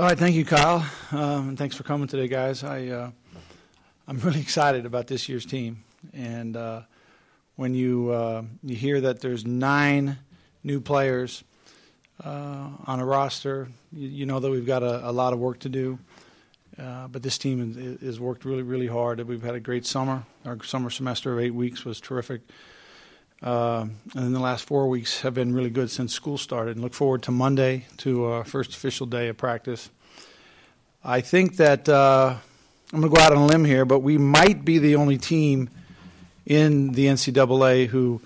All right, thank you, Kyle, um, and thanks for coming today, guys. I uh, I'm really excited about this year's team, and uh, when you uh, you hear that there's nine new players uh, on a roster, you, you, know that we've got a, a lot of work to do. Uh, but this team has worked really, really hard. We've had a great summer. Our summer semester of eight weeks was terrific. Uh, and then the last four weeks have been really good since school started. And look forward to Monday to our first official day of practice. I think that uh, I'm going to go out on a limb here, but we might be the only team in the NCAA who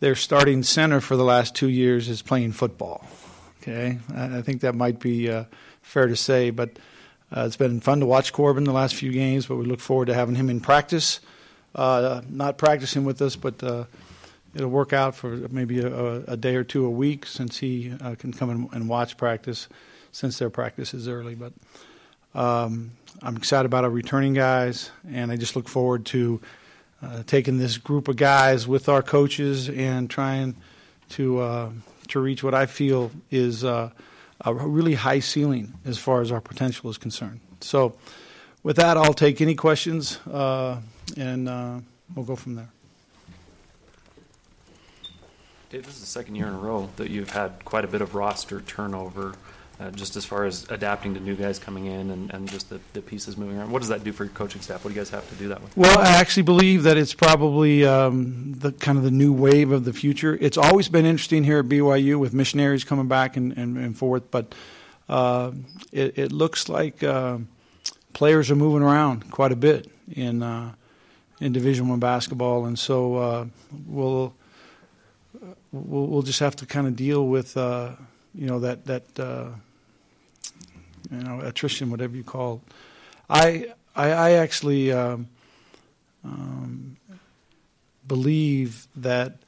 their starting center for the last two years is playing football. Okay, I think that might be uh, fair to say, but uh, it's been fun to watch Corbin the last few games, but we look forward to having him in practice. Uh, not practicing with us, but uh, it'll work out for maybe a, a, day or two a week since he uh, can come and, watch practice since their practice is early. But um, I'm excited about our returning guys, and I just look forward to uh, taking this group of guys with our coaches and trying to uh, to reach what I feel is a really high ceiling as far as our potential is concerned. So, with that, I'll take any questions uh, and uh, we'll go from there. Dave, this is the second year in a row that you've had quite a bit of roster turnover uh, just as far as adapting to new guys coming in and, and just the, the pieces moving around. What does that do for your coaching staff? What do you guys have to do that with? Well, I actually believe that it's probably um, the kind of the new wave of the future. It's always been interesting here at BYU with missionaries coming back and, and, and forth, but uh, it, it, looks like uh, players are moving around quite a bit in uh, in Division One basketball, and so uh, we'll, we'll, we'll just have to kind of deal with uh, you know that that you know, attrition, whatever you call it. I, I, I actually um, um, believe that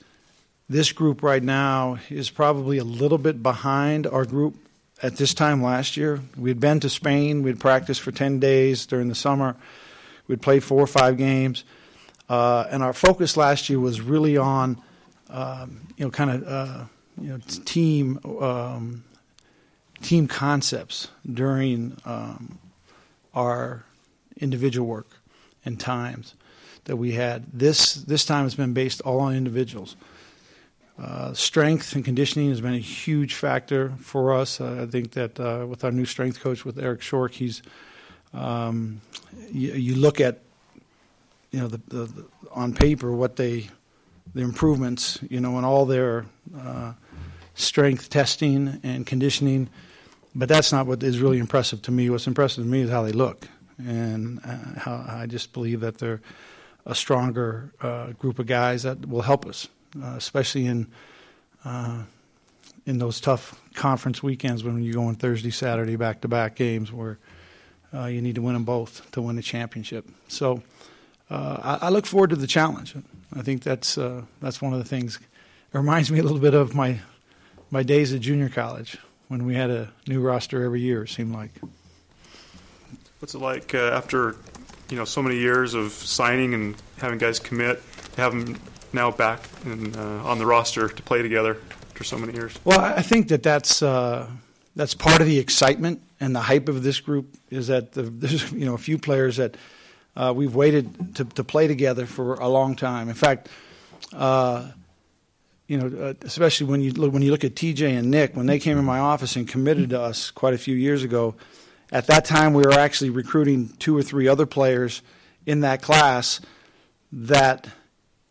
this group right now is probably a little bit behind our group at this time last year. We'd been to Spain, we'd practiced for 10 days during the summer, we'd played four or five games. Uh, and our focus last year was really on, um, you know, kind of, uh, you know, team um, team concepts during um, our individual work and times that we had. This this time has been based all on individuals. Uh, strength and conditioning has been a huge factor for us. Uh, I think that uh, with our new strength coach, with Eric Shork, he's um, you, you, look at you know the, the, the, on paper what they the improvements you know in all their uh, strength testing and conditioning but that's not what is really impressive to me. What's impressive to me is how they look, and uh, how I just believe that they're a stronger uh, group of guys that will help us, uh, especially in uh, in those tough conference weekends when you go on Thursday, Saturday back to back games where uh, you need to win them both to win the championship. So I, I, look forward to the challenge. I think that's that's one of the things. It reminds me a little bit of my my days at junior college when we had a new roster every year. It seemed like. What's it like uh, after you know so many years of signing and having guys commit, to have them now back and uh, on the roster to play together after so many years? Well, I think that that's uh, that's part of the excitement and the hype of this group is that the, there's you know a few players that uh, we've waited to, to play together for a long time. In fact. Uh, you know, uh, especially when you look, when you look at TJ and Nick, when they came in my office and committed to us quite a few years ago, at that time we were actually recruiting two or three other players in that class that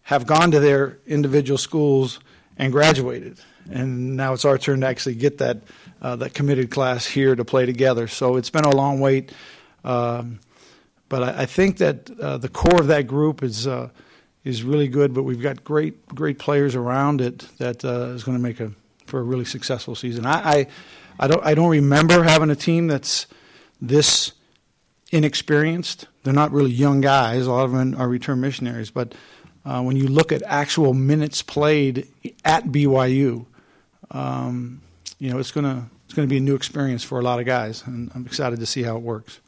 have gone to their individual schools and graduated, and now it's our turn to actually get that uh, that committed class here to play together. So it's been a long wait, um, but I, I, think that uh, the core of that group is uh, is really good, but we've got great great players around it that uh, is going to make a for a really successful season. I, I, I don't I don't remember having a team that's this inexperienced. They're not really young guys. A lot of them are return missionaries, but uh, when you look at actual minutes played at BYU, um, you know it's gonna it's gonna be a new experience for a lot of guys, and I'm excited to see how it works.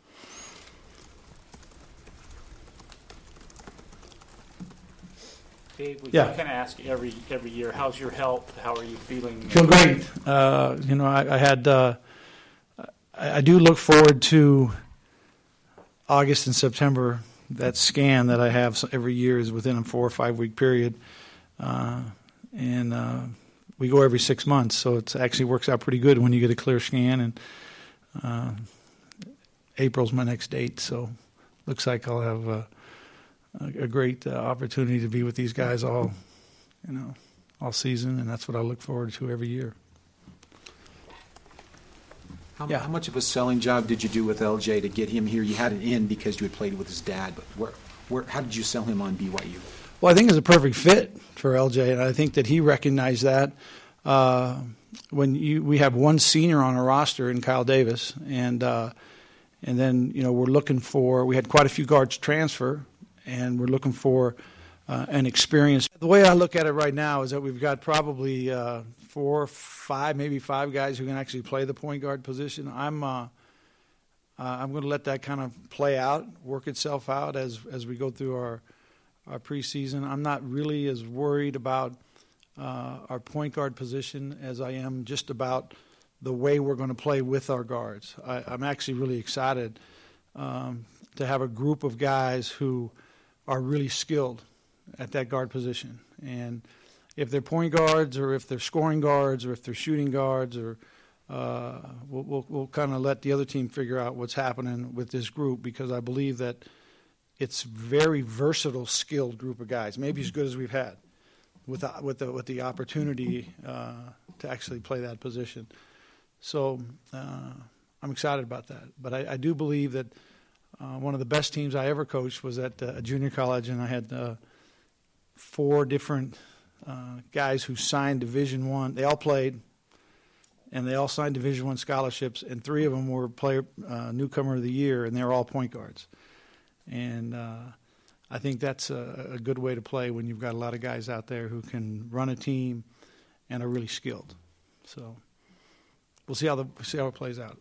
Dave, we Yeah. kind of ask every every year, how's your health? How are you feeling? Feel great. Uh, you know, I, I had uh, I, I do look forward to August and September. That scan that I have every year is within a four or five week period, uh, and uh, we go every six months. So it actually works out pretty good when you get a clear scan. And uh, April's my next date, so looks like I'll have a, a great uh, opportunity to be with these guys all, you know, all season, and that's what I look forward to every year. How, Yeah. how much of a selling job did you do with LJ to get him here? You had it in because you had played with his dad, but where, where, how did you sell him on BYU? Well, I think it's a perfect fit for LJ, and I think that he recognized that. Uh, when you, we have one senior on our roster in Kyle Davis, and uh, and then you know we're looking for we had quite a few guards transfer, and we're looking for uh, an experience. The way I look at it right now is that we've got probably uh, four, five, maybe five guys who can actually play the point guard position. I'm uh, uh, I'm going to let that kind of play out, work itself out as as we go through our our preseason. I'm not really as worried about uh, our point guard position as I am just about the way we're going to play with our guards. I, I'm actually really excited um, to have a group of guys who are really skilled at that guard position. And if they're point guards, or if they're scoring guards, or if they're shooting guards, or uh, we'll, we'll, we'll kind of let the other team figure out what's happening with this group because I believe that it's very versatile, skilled group of guys, maybe as good as we've had, with the, with the with the opportunity uh, to actually play that position. So uh, I'm excited about that. But I, I do believe that uh, one of the best teams I ever coached was at uh, a junior college, and I had uh, four different uh, guys who signed Division One. They all played, and they all signed Division One scholarships, and three of them were player newcomer of the year, and they were all point guards. And I think that's a, a good way to play when you've got a lot of guys out there who can run a team and are really skilled. So we'll see how the see how it plays out.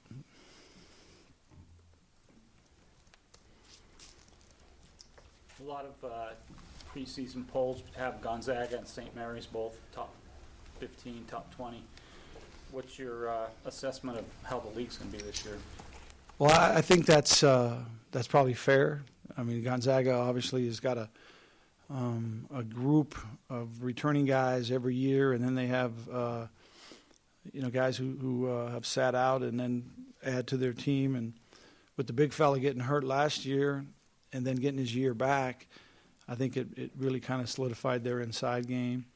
A lot of uh, preseason polls have Gonzaga and St. Mary's both top 15, top 20. What's your uh, assessment of how the league's going to be this year? Well, I, think that's uh, that's probably fair. I mean, Gonzaga obviously has got a um, a group of returning guys every year, and then they have uh, you know guys who who uh, have sat out and then add to their team. And with the big fella getting hurt last year and then getting his year back, I think it, it really kind of solidified their inside game.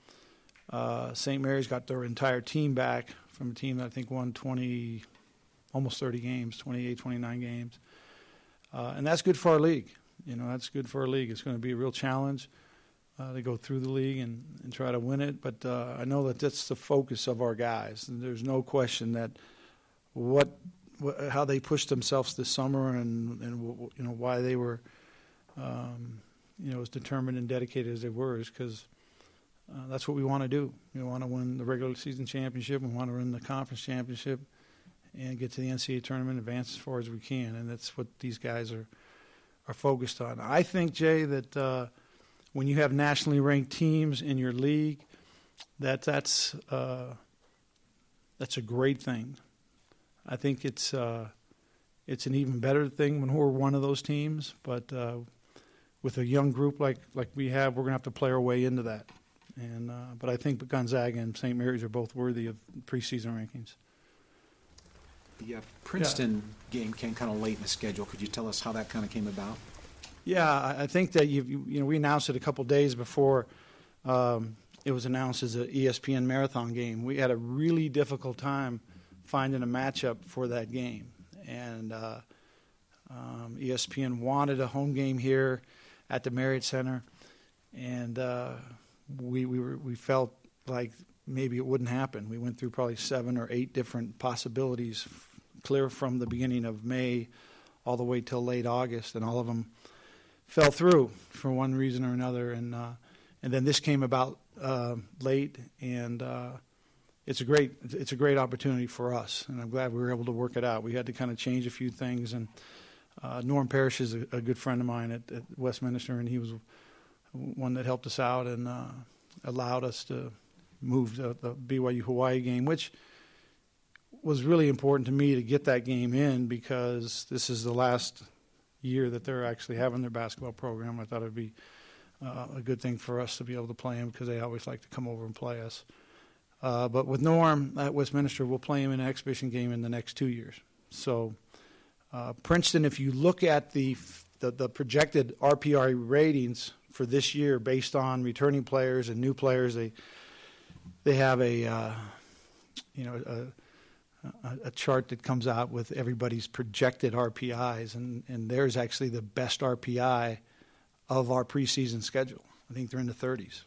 Uh, St. Mary's got their entire team back from a team that I think won 20, almost 30 games, 28, 29 games. Uh, and that's good for our league. You know, that's good for our league. It's going to be a real challenge uh, to go through the league and, and try to win it. But uh, I know that that's the focus of our guys. And there's no question that what, wh- how they pushed themselves this summer and, and you know, why they were, um, you know, as determined and dedicated as they were is because uh, that's what we want to do. We want to win the regular season championship. We want to win the conference championship and get to the NCAA tournament, advance as far as we can, and that's what these guys are are focused on. I think Jay that uh, when you have nationally ranked teams in your league, that that's uh, that's a great thing. I think it's uh, it's an even better thing when we're one of those teams, but uh, with a young group like like we have, we're going to have to play our way into that. And uh, but I think Gonzaga and St. Mary's are both worthy of preseason rankings. The uh, Princeton game came kind of late in the schedule. Could you tell us how that kind of came about? Yeah, I I think that you you you know we announced it a couple days before um, it was announced as an ESPN marathon game. We had a really difficult time finding a matchup for that game, and uh, um, ESPN wanted a home game here at the Marriott Center, and uh, we we were we felt like maybe it wouldn't happen. We went through probably seven or eight different possibilities, clear from the beginning of May all the way till late August, and all of them fell through for one reason or another. And uh, and then this came about uh, late, and uh, it's a great it's a great opportunity for us, and I'm glad we were able to work it out. We had to kind of change a few things, and uh, Norm Parrish is a, a good friend of mine at, at Westminster, and he was one that helped us out and uh, allowed us to move the, the BYU Hawaii game, which was really important to me to get that game in because this is the last year that they're actually having their basketball program. I thought it'd be uh, a good thing for us to be able to play them because they always like to come over and play us. Uh, but with Norm at Westminster, we'll play him in an exhibition game in the next two years. So uh, Princeton, if you look at the, the, the projected RPI ratings for this year based on returning players and new players, they they have a uh, you know a, a, chart that comes out with everybody's projected RPIs, and, and theirs actually the best RPI of our preseason schedule. I think they're in the 30s.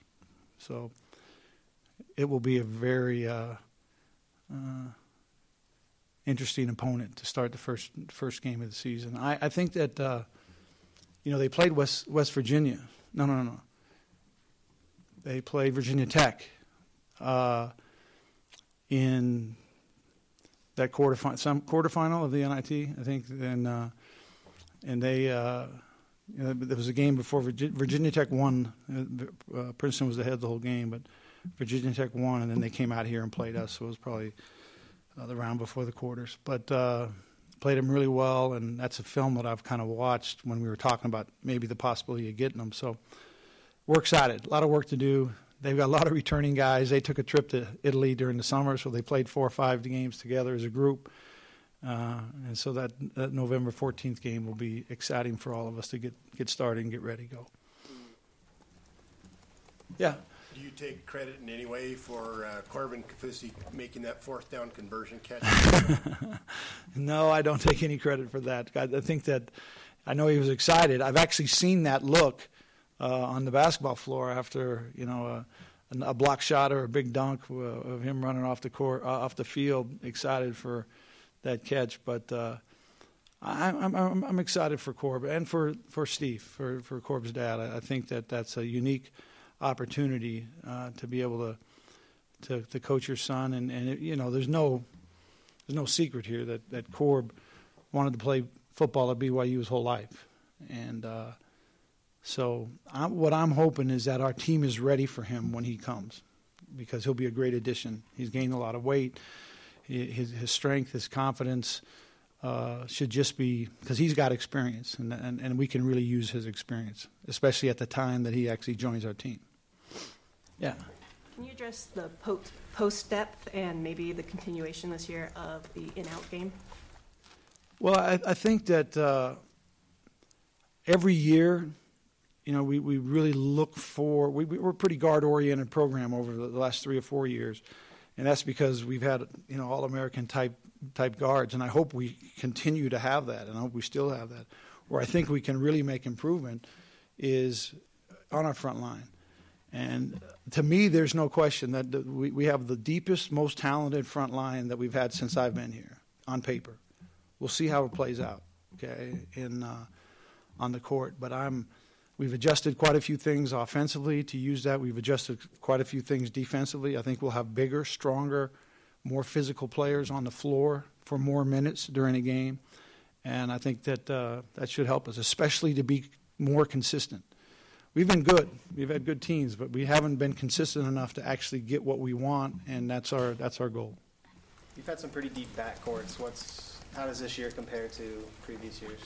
So it will be a very uh, uh, interesting opponent to start the first first game of the season. I, I think that uh, you know they played West West Virginia. No, no, no, no. They played Virginia Tech uh, in that quarterfinal, some quarterfinal of the NIT, I think, and uh, and they. Uh, you know, there was a game before Virginia, Tech won. Uh, Princeton was ahead the whole game, but Virginia Tech won, and then they came out here and played us. So it was probably uh, the round before the quarters. But uh, played him really well, and that's a film that I've kind of watched when we were talking about maybe the possibility of getting him. So we're excited. A lot of work to do. They've got a lot of returning guys. They took a trip to Italy during the summer, so they played four or five games together as a group. Uh, and so that, that November 14th game will be exciting for all of us to get, get started and get ready to go. Yeah. Do you take credit in any way for uh, Corbin Kaufusi making that fourth down conversion catch? no, I don't take any credit for that. I, I, think that I know he was excited. I've actually seen that look uh, on the basketball floor after you know a, a block shot or a big dunk uh, of him running off the court, uh, off the field, excited for that catch. But uh, I'm, I'm, I'm excited for Corb and for, for Steve, for, for Corb's dad. I, I think that that's a unique – opportunity uh, to be able to, to, to coach your son. And, and it, you know, there's no there's no secret here that that Corb wanted to play football at BYU his whole life, and uh, so I, what I'm hoping is that our team is ready for him when he comes, because he'll be a great addition. He's gained a lot of weight. His, his strength, his confidence. Uh, should just be because he's got experience, and, and, and we can really use his experience, especially at the time that he actually joins our team. Yeah. Can you address the post depth and maybe the continuation this year of the in out game? Well, I, I think that uh, every year, you know, we, we really look for, we, we're a pretty guard oriented program over the last three or four years. And that's because we've had, you know, all American type type guards, and I hope we continue to have that, and I hope we still have that. Where I think we can really make improvement is on our front line. And to me, there's no question that we, we have the deepest, most talented front line that we've had since I've been here on paper. We'll see how it plays out, okay, in uh, on the court. But I'm, we've adjusted quite a few things offensively to use that. We've adjusted quite a few things defensively. I think we'll have bigger, stronger, more physical players on the floor for more minutes during a game, and I think that uh, that should help us, especially to be more consistent we've been good. We've had good teams, but we haven't been consistent enough to actually get what we want, and that's our that's our goal. You've had some pretty deep backcourts. What's how does this year compare to previous years?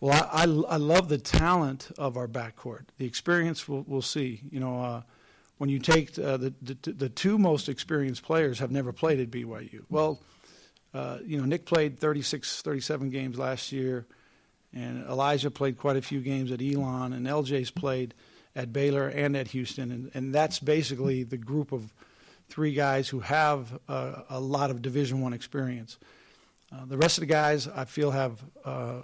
Well, I, I, I love the talent of our backcourt. The experience we'll, we'll see. You know, uh, when you take uh, the, the the two most experienced players have never played at BYU. Well, uh, you know, Nick played 36, 37 games last year and Elijah played quite a few games at Elon, and LJ's played at Baylor and at Houston, and, and that's basically the group of three guys who have uh, a lot of Division One experience. Uh, the rest of the guys, I feel, have uh,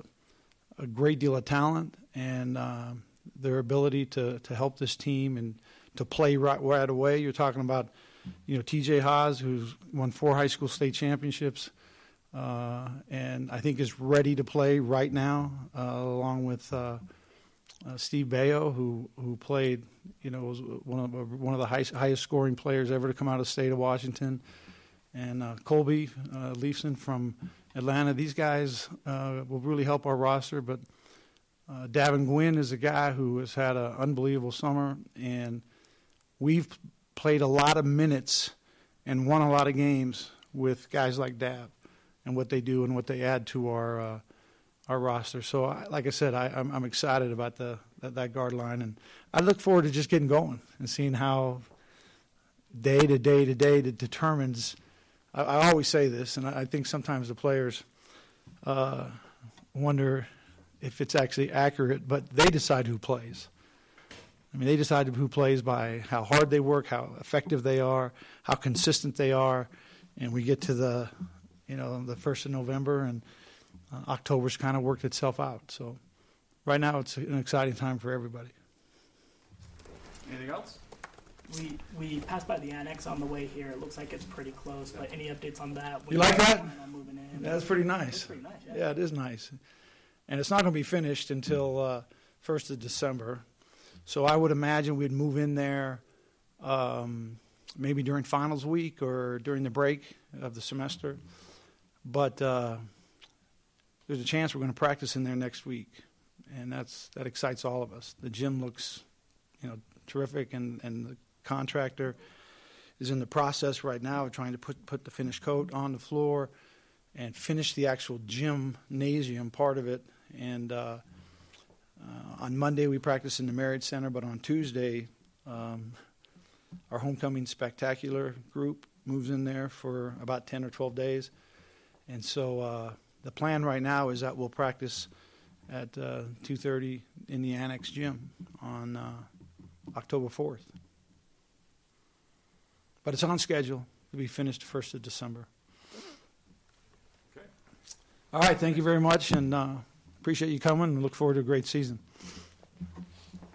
a great deal of talent and uh, their ability to, to help this team and to play right, right away. You're talking about, you know, T.J. Haws, who's won four high school state championships uh, and I think is ready to play right now, uh, along with uh, uh Steve Beo, who who played, you know, was one of one of the highest, highest scoring players ever to come out of the state of Washington, and uh, Colby uh, Leifson from Atlanta. These guys will really help our roster, but. Davin Guinn is a guy who has had an unbelievable summer, and we've played a lot of minutes and won a lot of games with guys like Dab and what they do and what they add to our uh, our roster. So, I, like I said, I, I'm, I'm excited about the that, that guard line, and I look forward to just getting going and seeing how day to day to day that determines. I, I always say this, and I, I think sometimes the players uh, wonder if it's actually accurate, but they decide who plays. I mean, they decide who plays by how hard they work, how effective they are, how consistent they are, and we get to the, you know, the first of November, and uh, October's kind of worked itself out. So, right now, it's an exciting time for everybody. Anything else? We we passed by the annex on the way here. It looks like it's pretty close. But any updates on that? You like that? Plan on moving in? That's pretty nice. pretty nice. Yeah. Yeah, it is nice. And it's not going to be finished until uh, 1st of December. So I would imagine we'd move in there um, maybe during finals week or during the break of the semester. But uh, there's a chance we're going to practice in there next week. And that's that excites all of us. The gym looks, you know, terrific, and, and the contractor is in the process right now of trying to put, put the finished coat on the floor and finish the actual gymnasium part of it. And uh, on Monday we practice in the Marriott Center, but on Tuesday um, our homecoming spectacular group moves in there for about 10 or 12 days. And so uh, the plan right now is that we'll practice at uh, 2:30 in the annex gym on uh, October 4th. But it's on schedule to be finished 1st of December. Okay. All right, thank you very much, and uh, appreciate you coming, and look forward to a great season.